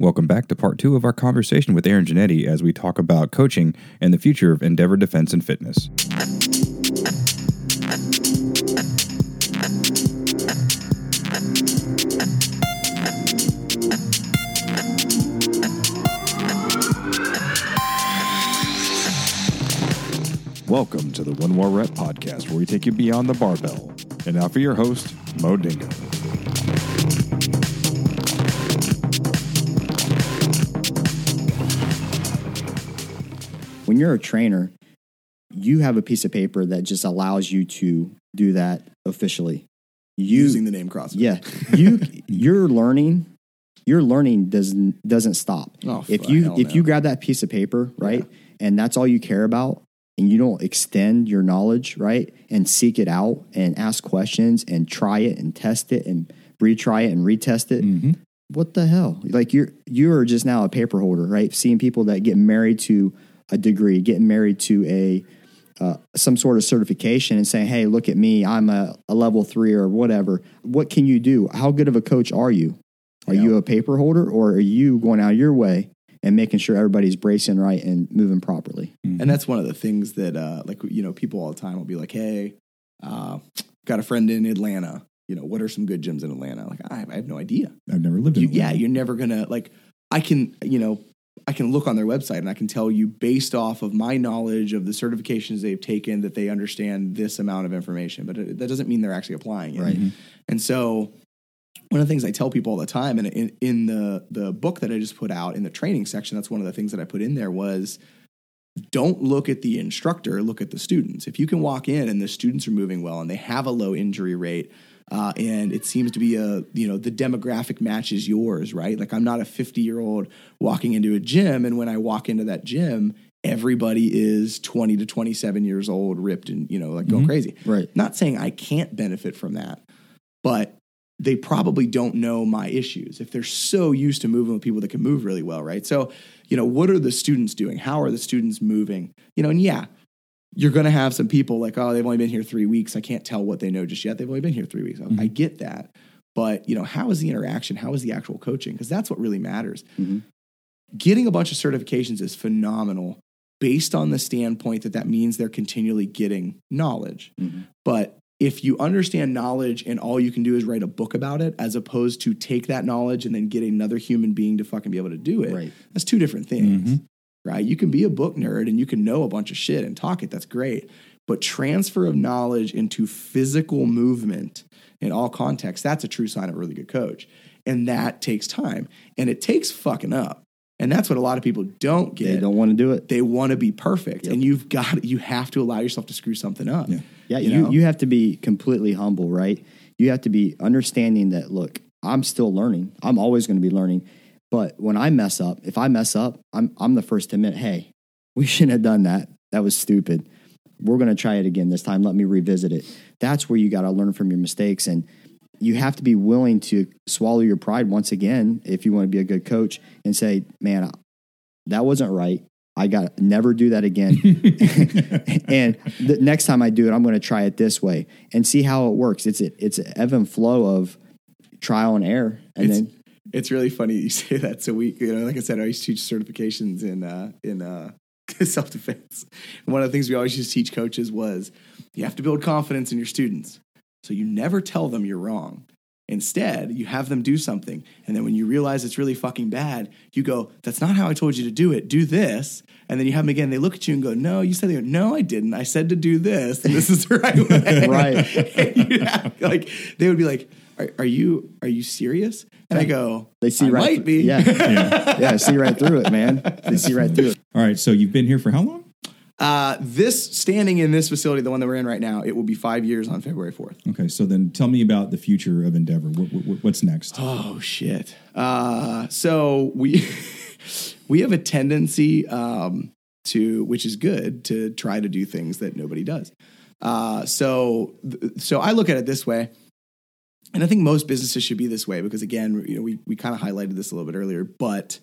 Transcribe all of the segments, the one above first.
Welcome back to part two of our conversation with Aaron Jannetti as we talk about coaching and the future of Endeavor Defense and Fitness. Welcome to the One More Rep podcast, where we take you beyond the barbell. And now for your host, Mo Dingo. When you're a trainer, you have a piece of paper that just allows you to do that officially. You, using the name CrossFit. yeah, you're learning, your learning doesn't doesn't stop. Oh, if you if no. you grab that piece of paper, right, and that's all you care about, and you don't extend your knowledge, right, and seek it out and ask questions and try it and test it and retry it and retest it. Mm-hmm. What the hell? Like you're you are just now a paper holder, right? Seeing people that get married to a degree, getting married to a uh, some sort of certification and saying, "Hey, look at me, I'm a, a level three or whatever." What can you do? How good of a coach are you? Are Yeah. you a paper holder, or are you going out your way and making sure everybody's bracing right and moving properly? And that's one of the things that, uh, like, you know, people all the time will be like, hey, uh, got a friend in Atlanta. You know, what are some good gyms in Atlanta? Like, I, I have no idea. I've never lived in You, Atlanta. yeah, you're never going to, like, I can, you know, I can look on their website and I can tell you based off of my knowledge of the certifications they've taken that they understand this amount of information, but it, that doesn't mean they're actually applying it. Right. Mm-hmm. And so one of the things I tell people all the time, and in, in the the book that I just put out in the training section, that's one of the things that I put in there was don't look at the instructor, look at the students. If you can walk in and the students are moving well and they have a low injury rate, uh, and it seems to be a you know the demographic matches yours, right? Like I'm not a 50 year old walking into a gym, and when I walk into that gym, everybody is 20 to 27 years old, ripped and you know like going crazy. Right. Not saying I can't benefit from that, but they probably don't know my issues if they're so used to moving with people that can move really well, right? So, you know, what are the students doing? How are the students moving? You know, and yeah, you're going to have some people like, oh, they've only been here three weeks. I can't tell what they know just yet. They've only been here three weeks. Mm-hmm. I get that. But, you know, how is the interaction? How is the actual coaching? Because that's what really matters. Mm-hmm. Getting a bunch of certifications is phenomenal based on the standpoint that that means they're continually getting knowledge. Mm-hmm. But if you understand knowledge and all you can do is write a book about it, as opposed to take that knowledge and then get another human being to fucking be able to do it, Right. that's two different things, right? You can be a book nerd and you can know a bunch of shit and talk it. That's great. But transfer of knowledge into physical movement in all contexts, that's a true sign of a really good coach. And that takes time and it takes fucking up. And that's what a lot of people don't get They don't want to do it. they want to be perfect and you've got you have to allow yourself to screw something up Yeah. Yeah, You you, you have to be completely humble, right? You have to be understanding that look, I'm still learning. I'm always going to be learning. But when I mess up, if I mess up, I'm I'm the first to admit, hey, we shouldn't have done that. That was stupid. We're going to try it again this time. Let me revisit it. That's where you got to learn from your mistakes and you have to be willing to swallow your pride once again if you want to be a good coach and say, "Man, that wasn't right. I got never do that again." and the next time I do it, I'm going to try it this way and see how it works. It's a, it's an ebb and flow of trial and error, and it's, then it's really funny you say that so we you know like i said i used to teach certifications in uh in uh self-defense and one of the things we always used to teach coaches was you have to build confidence in your students so you never tell them you're wrong Instead, you have them do something. And then when you realize it's really fucking bad, you go, That's not how I told you to do it. Do this. And then you have them again. They look at you and go, No, you said, they go, No, I didn't. I said to do this. And this is the right way. Right. Have- like, they would be like, are, are you are you serious? And I go, they see I right. might through- be. Yeah, yeah, see right through it, man. They see right through it. All right, so you've been here for how long? Uh, this standing in this facility, the one that we're in right now, it will be five years on February 4th. Okay, so then tell me about the future of Endeavor. What, what, what's next? Oh shit. Uh, so we we have a tendency um, to, which is good, to try to do things that nobody does. Uh, so th- so I look at it this way, and I think most businesses should be this way because again, you know, we we kind of highlighted this a little bit earlier, but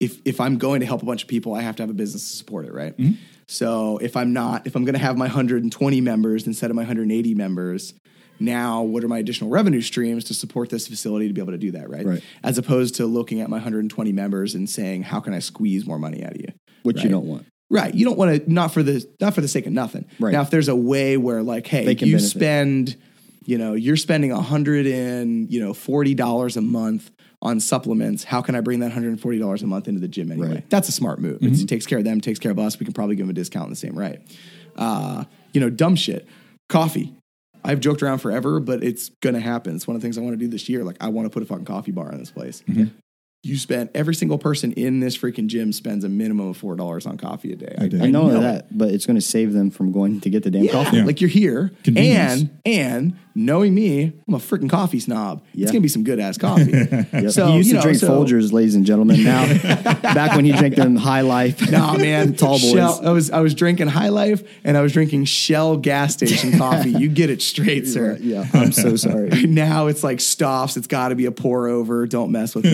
if if I'm going to help a bunch of people, I have to have a business to support it, right? Mm-hmm. So if I'm not, if I'm going to have my 120 members instead of my 180 members, now what are my additional revenue streams to support this facility to be able to do that, right? Right. As opposed to looking at my 120 members and saying, how can I squeeze more money out of you? Which you don't want. Right. You don't want to not for the not for the sake of nothing. Right. Now, if there's a way where like, hey, you benefit. spend, you know, you're spending a hundred and you know forty dollars a month on supplements. How can I bring that hundred and forty dollars a month into the gym anyway? Right. That's a smart move. It's- It takes care of them, takes care of us. We can probably give them a discount in the same right. Uh, you know, dumb shit. Coffee. I've joked around forever, but it's gonna happen. It's one of the things I want to do this year. Like, I want to put a fucking coffee bar in this place. You spend every single person in this freaking gym spends a minimum of four dollars on coffee a day. I do. I know it. that, but it's going to save them from going to get the damn Yeah, coffee. Yeah. like you're here, and and knowing me, I'm a freaking coffee snob. Yeah. It's gonna be some good ass coffee. Yep. So he used you to know, drink so- Folgers, ladies and gentlemen. Now, back when he drank them High Life, Nah, man, tall boys. Shell, I was I was drinking High Life and I was drinking Shell gas station coffee. You get it straight, sir. Right, yeah, I'm so sorry. Now it's like stops. It's got to be a pour over. Don't mess with me.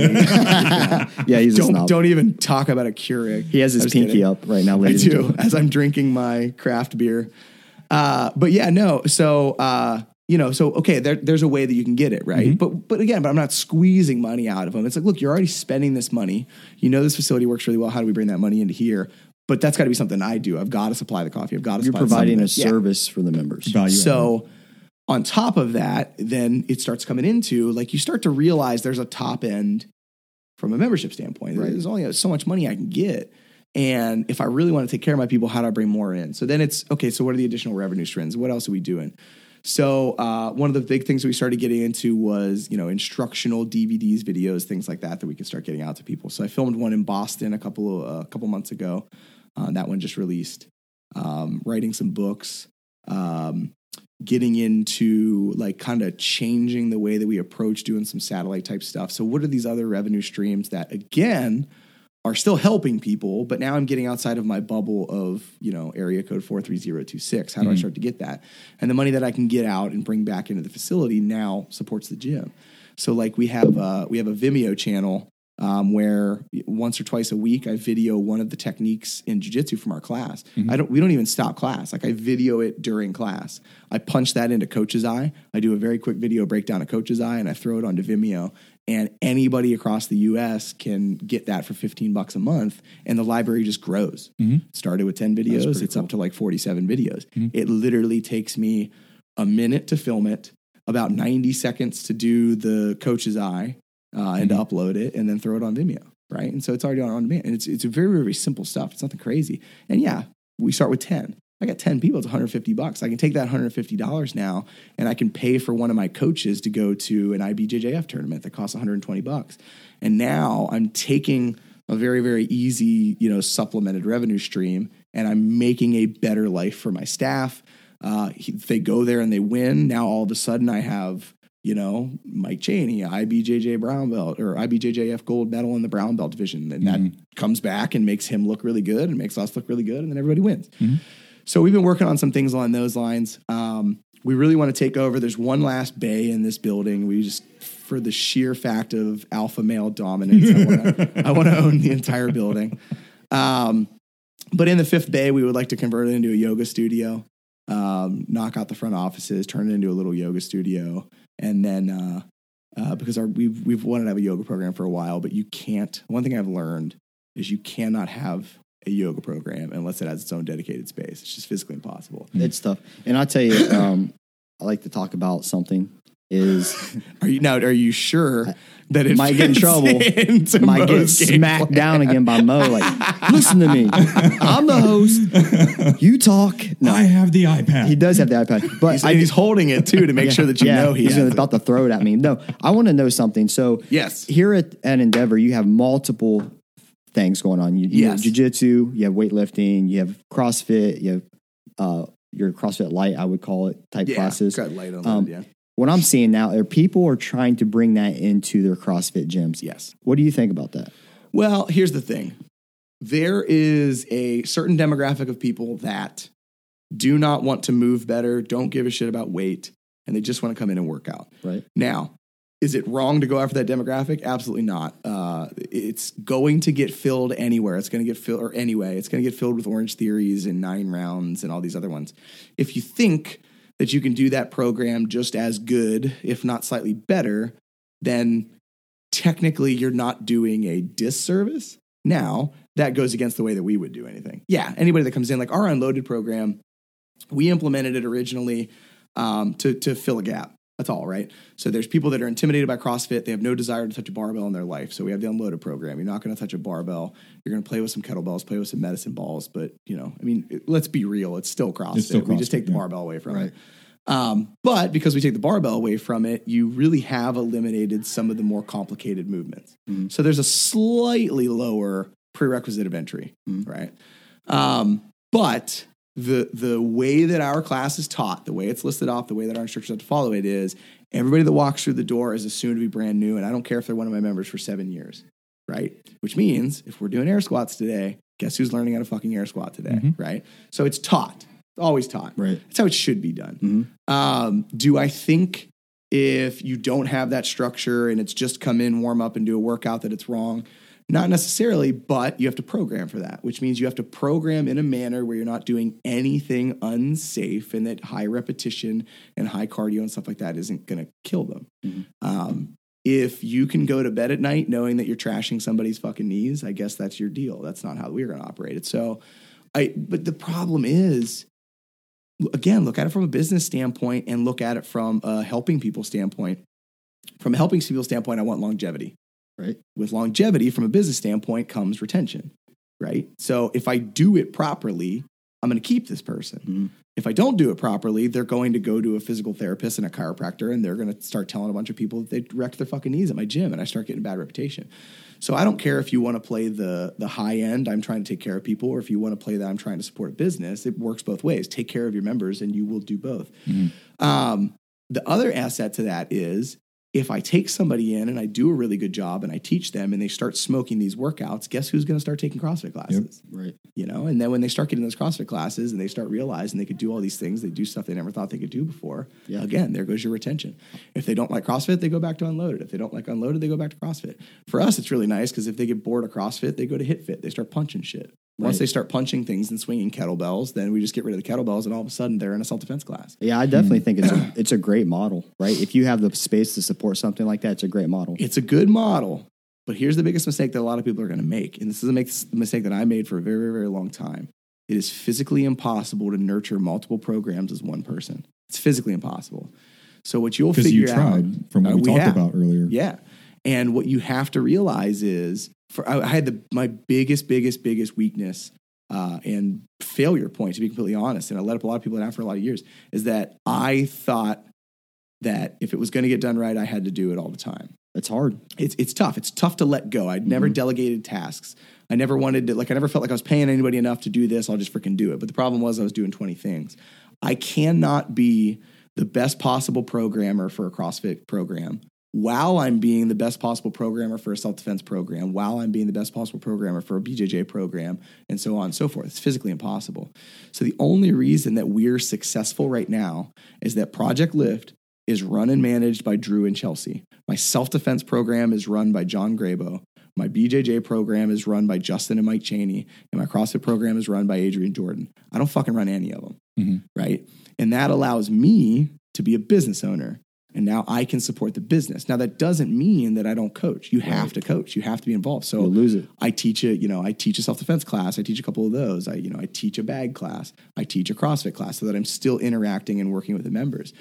Yeah, he's a don't snob. don't even talk about a Keurig. He has his pinky kidding. up right now, I ladies and do gentlemen. as I'm drinking my craft beer. Uh, but yeah, no. So uh, you know, so okay, there, there's a way that you can get it right. Mm-hmm. But but again, but I'm not squeezing money out of them. It's like, look, you're already spending this money. You know, this facility works really well. How do we bring that money into here? But that's got to be something I do. I've got to supply the coffee. I've got to. You're supply the providing a supplements. Yeah. service for the members. Value. So on top of that, then it starts coming into like you start to realize there's a top end from a membership standpoint. Right. There's only so much money I can get. And if I really want to take care of my people, how do I bring more in? So then it's okay, so what are the additional revenue streams? What else are we doing? So uh, one of the big things we started getting into was you know instructional DVDs, videos, things like that that we could start getting out to people. So I filmed one in Boston a couple a couple months ago. Uh, that one just released. Um, writing some books, um, getting into like kind of changing the way that we approach doing some satellite type stuff. So what are these other revenue streams that again are still helping people, but now I'm getting outside of my bubble of, you know, area code 43026. How do I start to get that? And the money that I can get out and bring back into the facility now supports the gym. So like we have uh, we have a Vimeo channel um, where once or twice a week I video one of the techniques in jujitsu from our class. Mm-hmm. I don't we don't even stop class. Like I video it during class. I punch that into Coach's Eye. I do a very quick video breakdown of Coach's Eye and I throw it onto Vimeo. And anybody across the US can get that for 15 bucks a month. And the library just grows. Mm-hmm. Started with 10 videos, it's up to like 47 videos. Mm-hmm. It literally takes me a minute to film it, about 90 seconds to do the coach's eye uh, and to upload it, and then throw it on Vimeo. Right. And so it's already on, on demand. And it's, it's very, very simple stuff. It's nothing crazy. And yeah, we start with 10. I got 10 people, it's 150 bucks. I can take that $150 now and I can pay for one of my coaches to go to an IBJJF tournament that costs 120 bucks. And now I'm taking a very, very easy, you know, supplemented revenue stream and I'm making a better life for my staff. Uh, he- they go there and they win. Now all of a sudden I have, you know, Mike Cheney, IBJJ brown belt or IBJJF gold medal in the brown belt division. And that comes back and makes him look really good and makes us look really good. And then everybody wins. So we've been working on some things along those lines. Um, we really want to take over. There's one last bay in this building. We just, for the sheer fact of alpha male dominance, I want to, I want to own the entire building. Um, but in the fifth bay, we would like to convert it into a yoga studio, um, knock out the front offices, turn it into a little yoga studio, and then uh, uh, because our, we've we've wanted to have a yoga program for a while, but you can't. One thing I've learned is you cannot have a yoga program unless it has its own dedicated space. It's just physically impossible. It's tough. And I tell you, um, I like to talk about something is Are you now? Are you sure that it might get in trouble. might get smacked plan? down again by Mo. Like, listen to me. I'm the host. You talk. No, I have the iPad. he does have the iPad, but He's, I he's holding it too to make sure that you yeah, know he he's has it. about to throw it at me. No, I want to know something. So Yes. here at, at Endeavor, you have multiple things going on. You, you Yes. have jujitsu, you have weightlifting, you have CrossFit, you have uh, your CrossFit light, I would call it, type yeah, classes. got light on Um. Yeah. What I'm seeing now are people are trying to bring that into their CrossFit gyms. Yes. What do you think about that? Well, here's the thing. There is a certain demographic of people that do not want to move better, don't give a shit about weight, and they just want to come in and work out. Right. Now, is it wrong to go after that demographic? Absolutely not. Uh, it's going to get filled anywhere. It's going to get filled, or anyway, it's going to get filled with Orange Theories and Nine Rounds and all these other ones. If you think that you can do that program just as good, if not slightly better, then technically you're not doing a disservice. Now, that goes against the way that we would do anything. Yeah, anybody that comes in, like our unloaded program, we implemented it originally um, to, to fill a gap. That's all, right? So there's people that are intimidated by CrossFit. They have no desire to touch a barbell in their life. So we have the unloaded program. You're not going to touch a barbell. You're going to play with some kettlebells, play with some medicine balls. But, you know, I mean, it- let's be real. It's still CrossFit. It's still we just take the yeah. barbell away from Right. it. Um, but because we take the barbell away from it, you really have eliminated some of the more complicated movements. Mhm. So there's a slightly lower prerequisite of entry, Mhm. right? Um, but the the way that our class is taught, the way it's listed off, the way that our instructors have to follow it is everybody that walks through the door is assumed to be brand new, and I don't care if they're one of my members for seven years, right? Which means if we're doing air squats today, guess who's learning how to fucking air squat today, Mhm. right? So it's taught, it's always taught. Right. That's how it should be done. Mhm. Um, do I think if you don't have that structure and it's just come in, warm up, and do a workout that it's wrong? Not necessarily, but you have to program for that, which means you have to program in a manner where you're not doing anything unsafe and that high repetition and high cardio and stuff like that isn't going to kill them. Mhm. Um, if you can go to bed at night knowing that you're trashing somebody's fucking knees, I guess that's your deal. That's not how we're going to operate it. So, I, but the problem is, again, look at it from a business standpoint and look at it from a helping people standpoint. From a helping people standpoint, I want longevity. Right. With longevity, from a business standpoint, comes retention. Right. So if I do it properly, I'm going to keep this person. Mhm. If I don't do it properly, they're going to go to a physical therapist and a chiropractor, and they're going to start telling a bunch of people that they wrecked their fucking knees at my gym, and I start getting a bad reputation. So I don't care if you want to play the the high end, I'm trying to take care of people, or if you want to play that, I'm trying to support a business. It works both ways. Take care of your members, and you will do both. Um, the other asset to that is if I take somebody in and I do a really good job and I teach them and they start smoking these workouts, guess who's going to start taking CrossFit classes? Right. You know, and then when they start getting those CrossFit classes and they start realizing they could do all these things, they do stuff they never thought they could do before. Yeah. Again, there goes your retention. If they don't like CrossFit, they go back to Unloaded. If they don't like Unloaded, they go back to CrossFit. For us, it's really nice because if they get bored of CrossFit, they go to HitFit. They start punching shit. Once Right. they start punching things and swinging kettlebells, then we just get rid of the kettlebells, and all of a sudden they're in a self defense class. Yeah, I definitely think it's a, it's a great model, right? If you have the space to support something like that, it's a great model. It's a good model, but here's the biggest mistake that a lot of people are going to make, and this is a mistake that I made for a very, very, very long time. It is physically impossible to nurture multiple programs as one person. It's physically impossible. So what you'll Because figure you out, tried from what Uh, we, we talked have. about earlier. yeah, and what you have to realize is, for I, I had the my biggest, biggest, biggest weakness uh, and failure point, to be completely honest, and I let up a lot of people down for a lot of years, is that I thought that if it was going to get done right, I had to do it all the time It's hard. it's it's tough. It's tough to let go. I'd never delegated tasks. I never wanted to like I never felt like I was paying anybody enough to do this. I'll just freaking do it. But the problem was I was doing 20 things. I cannot be the best possible programmer for a CrossFit program while I'm being the best possible programmer for a self-defense program, while I'm being the best possible programmer for a BJJ program, and so on and so forth. It's physically impossible. So the only reason that we're successful right now is that Project Lift is run and managed by Drew and Chelsea. My self defense program is run by John Grabo. My BJJ program is run by Justin and Mike Cheney. And my CrossFit program is run by Adrian Jordan. I don't fucking run any of them. Mhm. Right. And that allows me to be a business owner. And now I can support the business. Now, that doesn't mean that I don't coach. You have to coach, you have to be involved. So, You'll lose it. I teach a, you know, I teach a self defense class. I teach a couple of those. I, you know, I teach a bag class. I teach a CrossFit class so that I'm still interacting and working with the members.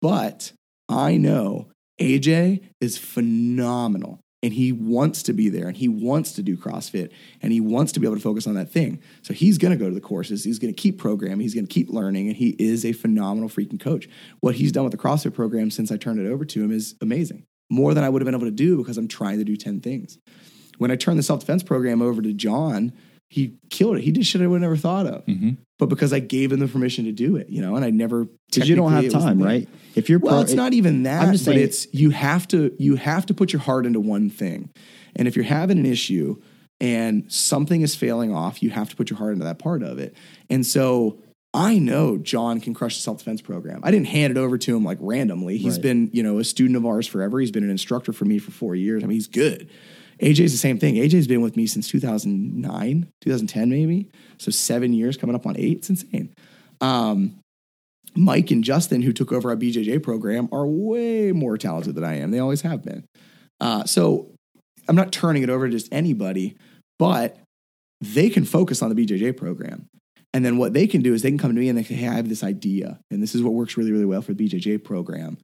But I know AJ is phenomenal and he wants to be there and he wants to do CrossFit and he wants to be able to focus on that thing. So he's going to go to the courses. He's going to keep programming. He's going to keep learning and he is a phenomenal freaking coach. What he's done with the CrossFit program since I turned it over to him is amazing. More than I would have been able to do because I'm trying to do 10 things. When I turned the self defense program over to John, he killed it. He did shit I would never thought of. Mhm. But because I gave him the permission to do it, you know, and I never Because you don't have it time, right? If you're well, pro- it's not even that. I'm just but saying- it's you have to you have to put your heart into one thing, and if you're having an issue and something is failing off, you have to put your heart into that part of it. And so I know John can crush the self defense program. I didn't hand it over to him like randomly. He's Right. been you know a student of ours forever. He's been an instructor for me for four years. I mean, he's good. AJ's the same thing. AJ's been with me since 2009, 2010 maybe. So seven years coming up on eight. It's insane. Um, Mike and Justin, who took over our BJJ program, are way more talented than I am. They always have been. Uh, so I'm not turning it over to just anybody, but they can focus on the BJJ program. And then what they can do is they can come to me and they say, Hey, I have this idea. And this is what works really, really well for the BJJ program.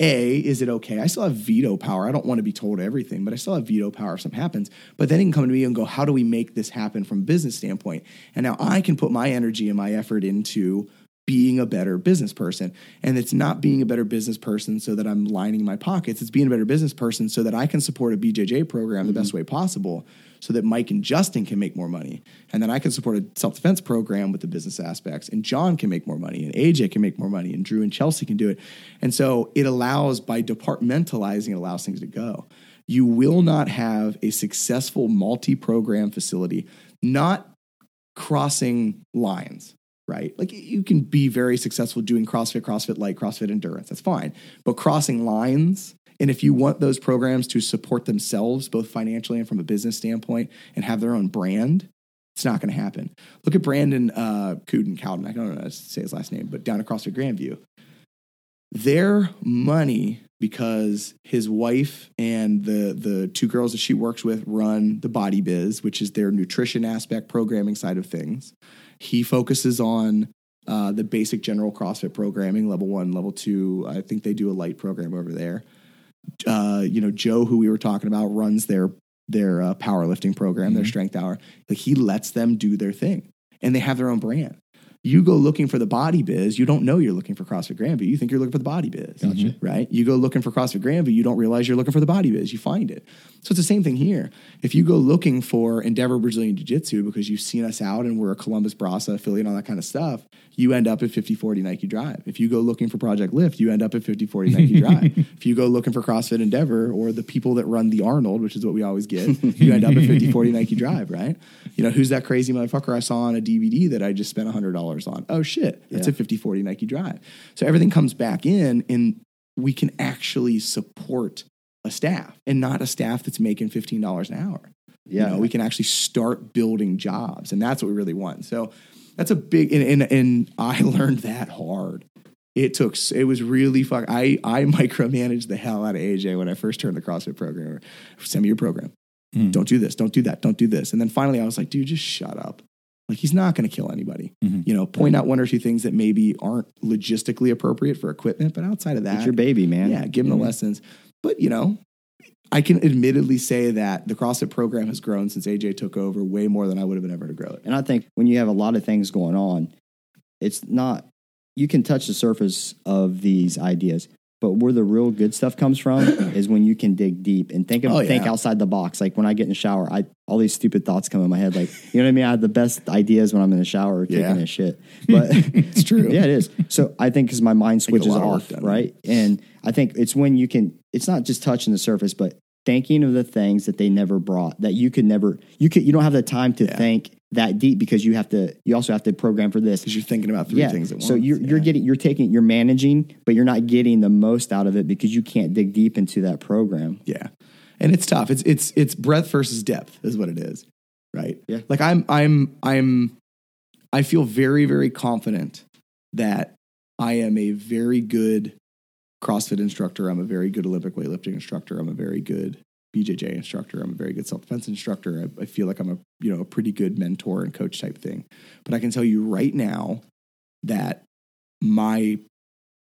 A, is it okay? I still have veto power. I don't want to be told everything, but I still have veto power if something happens. But then he can come to me and go, How do we make this happen from a business standpoint? And now I can put my energy and my effort into being a better business person. And it's not being a better business person so that I'm lining my pockets. It's being a better business person so that I can support a BJJ program the best mm-hmm. way possible so that Mike and Justin can make more money. And then I can support a self defense program with the business aspects. And John can make more money. And AJ can make more money. And Drew and Chelsea can do it. And so it allows, by departmentalizing, it allows things to go. You will not have a successful multi program facility, not crossing lines right? Like you can be very successful doing CrossFit, CrossFit Light, CrossFit Endurance. That's fine. But crossing lines, and if you want those programs to support themselves, both financially and from a business standpoint, and have their own brand, it's not going to happen. Look at Brandon uh, Cuden Cowden. I don't know how to say his last name, but down at CrossFit Grandview. Their money because his wife and the the two girls that she works with run the Body Biz, which is their nutrition aspect programming side of things. He focuses on uh, the basic general CrossFit programming, level one, level two. I think they do a light program over there. Uh, you know, Joe, who we were talking about, runs their their uh, powerlifting program, their strength hour. Like he lets them do their thing, and they have their own brand. You go looking for the body biz, you don't know you're looking for CrossFit Grandview. You think you're looking for the body biz, gotcha. right? You go looking for CrossFit Grandview, you don't realize you're looking for the body biz. You find it. So it's the same thing here. If you go looking for Endeavor Brazilian Jiu Jitsu because you've seen us out and we're a Columbus Brasa affiliate, and all that kind of stuff, you end up at 5040 Nike Drive. If you go looking for Project Lift, you end up at 5040 Nike Drive. If you go looking for CrossFit Endeavor or the people that run the Arnold, which is what we always get, you end up at 5040 Nike Drive, right? You know, who's that crazy motherfucker I saw on a DVD that I just spent $100 on? Oh shit, that's Yeah. a 5040 Nike Drive. So everything comes back in and we can actually support a staff and not a staff that's making $15 an hour. Yeah. You know, we can actually start building jobs, and that's what we really want. So that's a big, and, and, and I learned that hard. It took, it was really fuck. I, I micromanaged the hell out of AJ when I first turned the CrossFit program. Send me your program. Hmm. Don't do this. Don't do that. Don't do this. And then finally, I was like, dude, just shut up. Like he's not going to kill anybody. Mm-hmm. You know, point out one or two things that maybe aren't logistically appropriate for equipment, but outside of that, It's your baby, man. yeah, give them the mm-hmm. lessons. But you know, I can admittedly say that the CrossFit program has grown since AJ took over way more than I would have been ever to grow it. And I think when you have a lot of things going on, it's not, you can touch the surface of these ideas. But where the real good stuff comes from is when you can dig deep and think of, Oh, think outside the box. Like when I get in the shower, I all these stupid thoughts come in my head. Like you know what I mean? I have the best ideas when I'm in the shower taking Yeah. a shit. But It's true. yeah, it is. So I think because my mind switches of off, done. right? And I think it's when you can. It's not just touching the surface, but thinking of the things that they never brought that you could never. You could. You don't have the time to think that deep because you have to. You also have to program for this. Because you're thinking about three Yeah. things at once. So you're you're getting you're taking you're managing, but you're not getting the most out of it because you can't dig deep into that program. Yeah. And it's tough. It's it's it's breadth versus depth is what it is. Right? Yeah. Like I'm I'm I'm I feel very, very confident that I am a very good CrossFit instructor. I'm a very good Olympic weightlifting instructor. I'm a very good BJJ instructor. I'm a very good self-defense instructor. I, I feel like I'm a you know a pretty good mentor and coach type thing. But I can tell you right now that my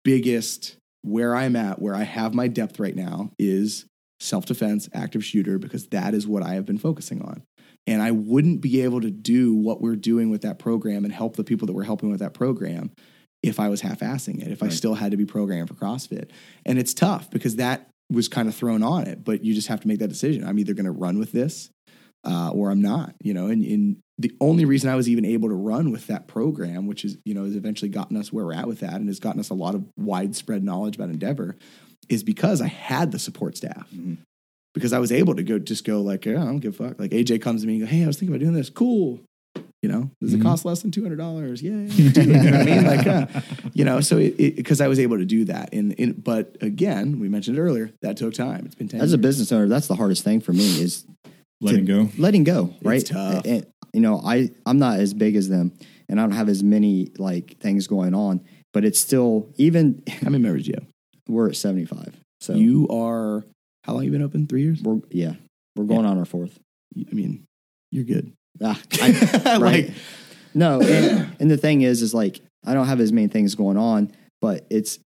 biggest where I'm at, where I have my depth right now is self defense, active shooter, because that is what I have been focusing on. And I wouldn't be able to do what we're doing with that program and help the people that we're helping with that program if I was half assing it, if I still had to be programmed for CrossFit. And it's tough because that was kind of thrown on it, but you just have to make that decision. I'm either going to run with this uh, or I'm not, you know, and, and the only reason I was even able to run with that program, which is, you know, has eventually gotten us where we're at with that and has gotten us a lot of widespread knowledge about Endeavor is because I had the support staff. Because I was able to go just go like, yeah, I don't give a fuck. Like AJ comes to me and go, Hey, I was thinking about doing this. Cool. You know, does it cost less than two hundred dollars? Yeah, you know what I mean, like, uh, you know, so it because I was able to do that, and, and but again, we mentioned earlier that took time. It's been ten. As a business owner, that's the hardest thing for me is Letting go. letting go. Right? tough. And, you know, I I'm not as big as them, and I don't have as many like things going on. but it's still even How many members do you have? we're at 75. So You are, how long you been open? Three years? we're yeah, we're going on our fourth. I mean, you're good. Ah, I, right. Like- no, and, and the thing is, is like I don't have as many things going on, but it's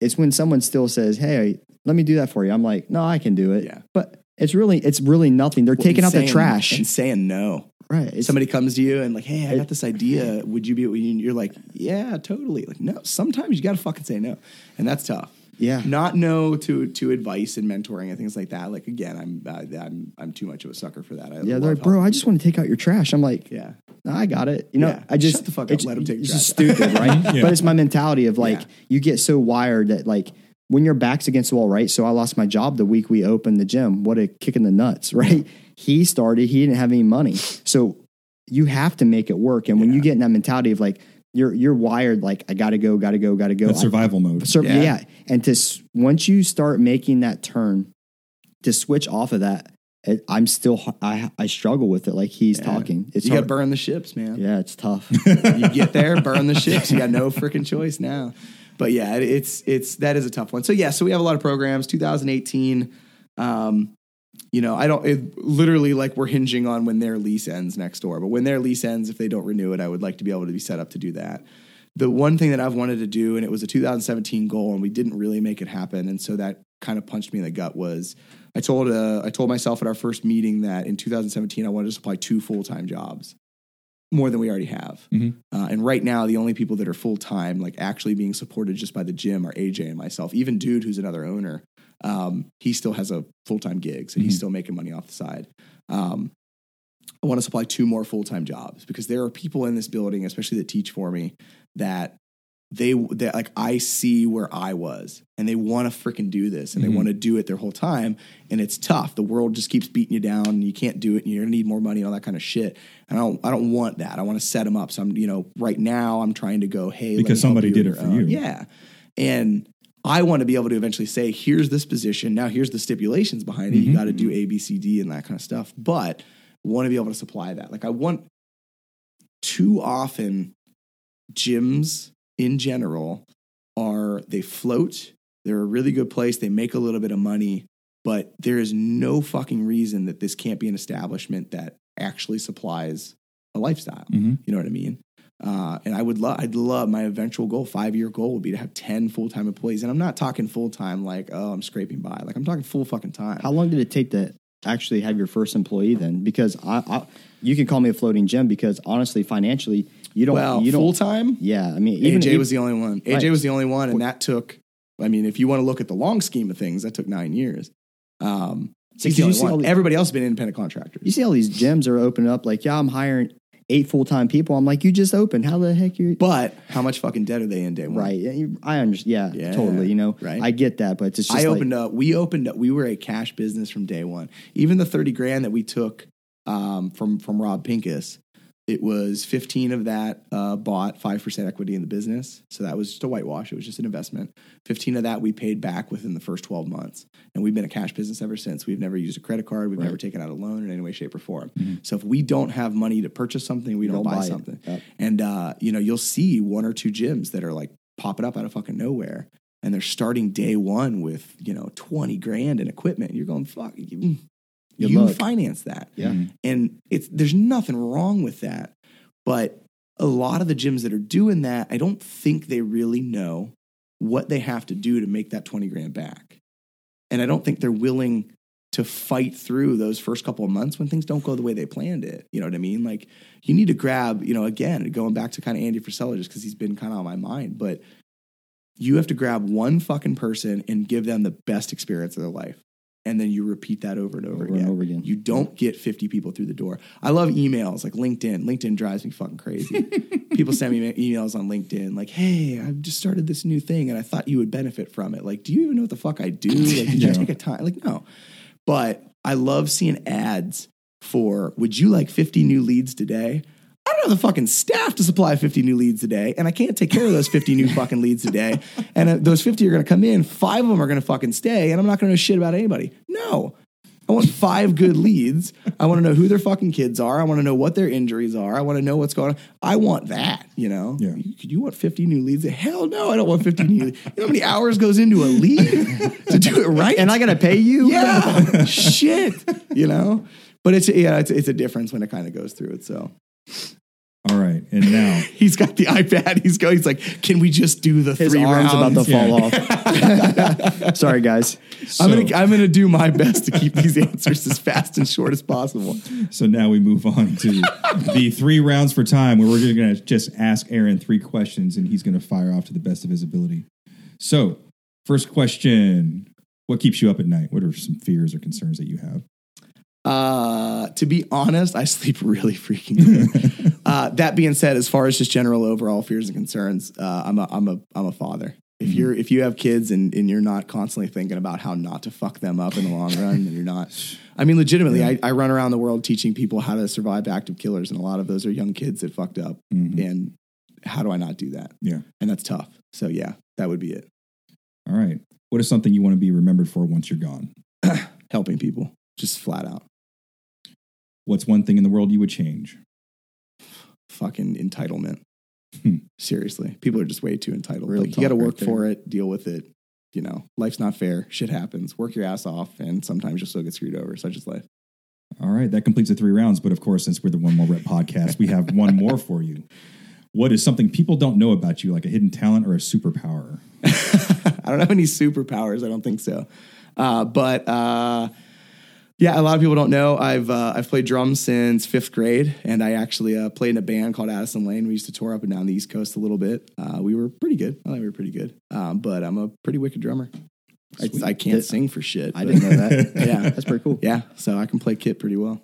it's when someone still says, "Hey, let me do that for you." I'm like, "No, I can do it." Yeah. But it's really it's really nothing. They're taking out the saying- trash. And saying no. right. Somebody comes to you and like, hey, I got this idea. Would you be? You're like, yeah, totally. Like, no. Sometimes you got to fucking say no, and that's tough. Yeah. Not no to to advice and mentoring and things like that. Like again, I'm uh, I'm I'm too much of a sucker for that. I Yeah, they're like, bro, helping I just want to take out your trash. I'm like, Yeah. I got it. You know, Yeah. I just Shut the fuck up. it's- Let 'em take It's trash just stupid, right? Yeah. But it's my mentality of like Yeah. you get so wired that like when your back's against the wall, right? So I lost my job the week we opened the gym. What a kick in the nuts, right? He started. He didn't have any money, so you have to make it work. And when you get in that mentality of like you're you're wired, like I got to go, got to go, got to go. That's survival mode. So, yeah. Yeah. And to once you start making that turn to switch off of that, it, I'm still I I struggle with it. Like he's Yeah. talking, it's you got to burn the ships, man. Yeah, it's tough. you get there, burn the ships. You got no freaking choice now. But yeah, it, it's it's that is a tough one. So yeah, so we have a lot of programs. 2018. Um, you know, I don't it, literally like we're hinging on when their lease ends next door. But when their lease ends, if they don't renew it, I would like to be able to be set up to do that. The one thing that I've wanted to do, and it was a 2017 goal, and we didn't really make it happen, and so that kind of punched me in the gut. Was I told uh, I told myself at our first meeting that in 2017 I wanted to supply two full time jobs, more than we already have. Mhm. Uh, and right now, the only people that are full time, like actually being supported just by the gym, are AJ and myself. Even Dude, who's another owner, um, he still has a full time gig, so he's Mhm. still making money off the side. Um, I want to supply two more full time jobs because there are people in this building, especially that teach for me, that they that like I see where I was, and they want to freaking do this, and Mhm. they want to do it their whole time, and it's tough. The world just keeps beating you down, and you can't do it, and you're gonna need more money and all that kind of shit. And I don't, I don't want that. I want to set them up. So I'm, you know, right now I'm trying to go, hey, Because somebody did it for own. you. yeah, and I want to be able to eventually say, here's this position. Now here's the stipulations behind it. You Mhm. got to do A, B, C, D, and that kind of stuff. But want to be able to supply that. Like I want too often gyms in general are they float. They're a really good place. They make a little bit of money, but there is no fucking reason that this can't be an establishment that actually supplies a lifestyle. Mhm. You know what I mean? Uh, and I would love, I'd love my eventual goal, five year goal would be to have 10 full time employees. And I'm not talking full time like, oh, I'm scraping by. Like I'm talking full fucking time. How long did it take to actually have your first employee then? Because I, I you can call me a floating gem because honestly, financially, you don't. well, you don't. full time, yeah, I mean, even AJ even- was the only one. AJ Right. was the only one, and that took. I mean, if you want to look at the long scheme of things, that took nine years. Um, he's the you only one. the- Everybody else has been independent contractors. you see all these gyms are opening up. Like, yeah, I'm hiring eight full time people. I'm like, you just opened. How the heck are you? But how much fucking debt are they in day one? Right. I understand. Yeah, Yeah, totally. You know, right. I get that, but it's just I like, opened up. We opened up. We were a cash business from day one. Even the thirty grand that we took um, from from Rob Pincus, it was fifteen of that uh, bought five percent equity in the business. So that was just a whitewash. It was just an investment. Fifteen of that we paid back within the first twelve months, and we've been a cash business ever since. We've never used a credit card. We've Right. never taken out a loan in any way, shape, or form. Mhm. So if we don't have money to purchase something, we don't, Don't buy, buy something. Yep. And uh, you know, you'll see one or two gyms that are like popping up out of fucking nowhere, and they're starting day one with you know twenty grand in equipment. You're going fuck. You, Good you luck. finance that, Yeah. Mhm. and it's there's nothing wrong with that, but a lot of the gyms that are doing that, I don't think they really know what they have to do to make that twenty grand back, and I don't think they're willing to fight through those first couple of months when things don't go the way they planned it. You know what I mean? Like you need to grab, you know, again, going back to kind of Andy Frisella just because he's been kind of on my mind, but you have to grab one fucking person and give them the best experience of their life. And then you repeat that over and over, Over and again. over again. You don't get 50 people through the door. I love emails like LinkedIn. LinkedIn drives me fucking crazy. people send me emails on LinkedIn like, hey, I've just started this new thing and I thought you would benefit from it. Like, do you even know what the fuck I do? Like, did you take a time? Like, no. But I love seeing ads for would you like 50 new leads today? Have the fucking staff to supply 50 new leads a day, and I can't take care of those 50 new fucking leads a day. And uh, those 50 are going to come in, five of them are going to fucking stay, and I'm not going to know shit about anybody. No. I want five good leads. I want to know who their fucking kids are. I want to know what their injuries are. I want to know what's going on. I want that, you know? Yeah. You, you want 50 new leads? Hell no, I don't want 50 new leads. You know how many hours goes into a lead to do it right? And I got to pay you? yeah, shit, you know? But it's, yeah, it's, it's a difference when it kind of goes through it. So All right, and now he's got the iPad. He's going, he's like, can we just do the His three arm's rounds? about to fall off. Sorry, guys. I'm gonna I'm gonna do my best to keep these answers as fast and short as possible. so now we move on to the three rounds for time, where we're going to just ask Aaron three questions, and he's going to fire off to the best of his ability. So, first question: What keeps you up at night? What are some fears or concerns that you have? Uh, to be honest, I sleep really freaking good. Uh, that being said, as far as just general overall fears and concerns, uh, I'm a I'm a I'm a father. If you're if you have kids and, and you're not constantly thinking about how not to fuck them up in the long run, then you're not. I mean, legitimately, I, I run around the world teaching people how to survive active killers, and a lot of those are young kids that fucked up. And how do I not do that? Yeah. And that's tough. So yeah, that would be it. All right. What is something you want to be remembered for once you're gone? Helping people, just flat out. What's one thing in the world you would change? Fucking entitlement. Hmm. Seriously, people are just way too entitled. Real like you got to talk right work for it, deal with it. You know, life's not fair. Shit happens. Work your ass off, and sometimes you'll still get screwed over. Such is life. All right, that completes the three rounds. But of course, since we're the One More Rep podcast, we have one more for you. What is something people don't know about you, like a hidden talent or a superpower? I don't have any superpowers. I don't think so. Uh, but uh, yeah, a lot of people don't know. I've uh, I've played drums since fifth grade, and I actually uh, played in a band called Addison Lane. We used to tour up and down the East Coast a little bit. Uh, we were pretty good. I think we were pretty good. Um, but I'm a pretty wicked drummer. I, I can't Th- sing for shit. I but- didn't know that. Yeah. That's pretty cool. Yeah, so I can play kit pretty well.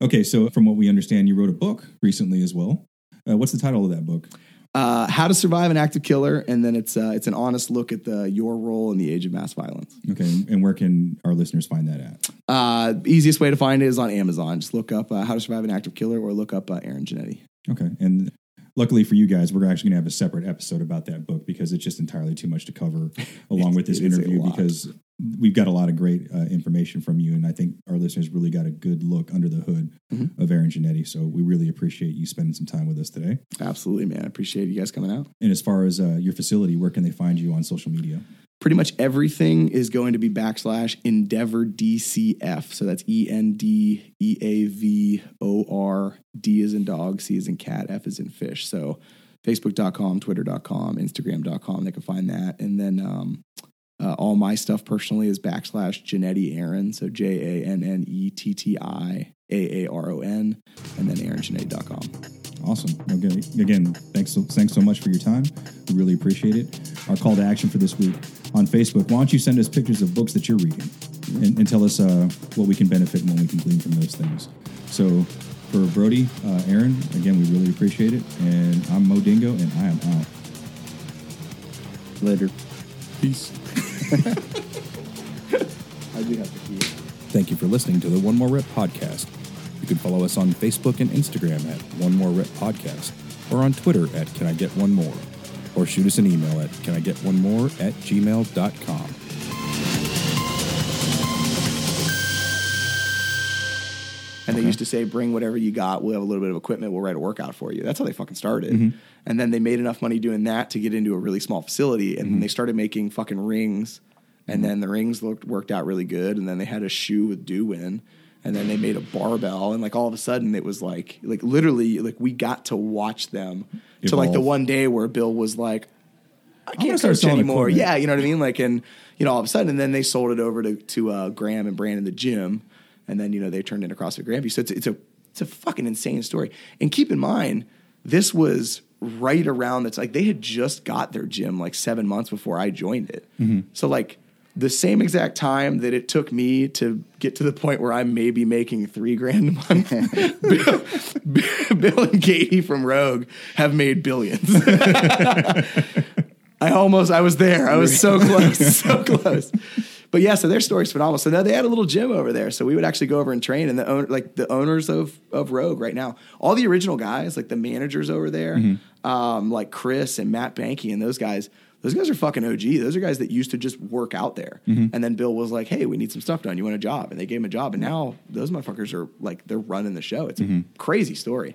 Okay, so from what we understand, you wrote a book recently as well. Uh, what's the title of that book? Uh, How to survive an active killer, and then it's uh, it's an honest look at the your role in the age of mass violence. Okay, and where can our listeners find that at? Uh, easiest way to find it is on Amazon. Just look up uh, How to Survive an Active Killer, or look up uh, Aaron Jannetti. Okay, and luckily for you guys, we're actually going to have a separate episode about that book because it's just entirely too much to cover along with this it is a interview because we've got a lot of great uh, information from you, and I think our listeners really got a good look under the hood Mhm. of Aaron Jannetti. So we really appreciate you spending some time with us today. Absolutely, man. I appreciate you guys coming out. And as far as uh, your facility, where can they find you on social media? Pretty much everything is going to be backslash Endeavor DCF. So that's E N D E A V O R D is in dog, C is in cat, F is in fish. So Facebook.com, Twitter.com, Instagram.com. They can find that. And then um, uh, all my stuff personally is backslash Jannetti Aaron. So J A N N E T T I A A R O N. And then AaronJannetti.com. Awesome. Okay. Again, thanks so, thanks so much for your time. We really appreciate it. Our call to action for this week on Facebook. Why don't you send us pictures of books that you're reading and, and tell us uh, what we can benefit and what we can glean from those things. So for Brody, uh, Aaron, again, we really appreciate it. And I'm Mo Dingo, and I am out. Later. Peace. I do have to pee. Thank you for listening to the One More Rep podcast. You can follow us on Facebook and Instagram at One More Rep Podcast or on Twitter at Can I Get One More or shoot us an email at Can I Get One More at gmail.com. And they used to say, bring whatever you got. We'll have a little bit of equipment. We'll write a workout for you. That's how they fucking started. And then they made enough money doing that to get into a really small facility. And then they started making fucking rings. And then the rings looked worked out really good. And then they had a shoe with do in. And then they made a barbell. And like all of a sudden it was like like literally like we got to watch them to like the one day where Bill was like, I can't start coach anymore. Yeah, you know what I mean? Like, and you know, all of a sudden, and then they sold it over to to uh, Graham and Brandon, the gym, and then you know they turned into CrossFit Grandview. So it's it's a it's a fucking insane story. And keep in mind, this was right around that's like they had just got their gym like seven months before I joined it. Mm-hmm. So like the same exact time that it took me to get to the point where I'm maybe making three grand a month, Bill, Bill and Katie from Rogue have made billions. I almost, I was there. I was so close, so close. But yeah, so their story's phenomenal. So now they had a little gym over there, so we would actually go over and train. And the owner, like the owners of of Rogue right now, all the original guys, like the managers over there, mm-hmm. um, like Chris and Matt Banky and those guys. Those guys are fucking OG. Those are guys that used to just work out there. Mm-hmm. And then Bill was like, "Hey, we need some stuff done. You want a job?" And they gave him a job. And now those motherfuckers are like they're running the show. It's a mm-hmm. crazy story.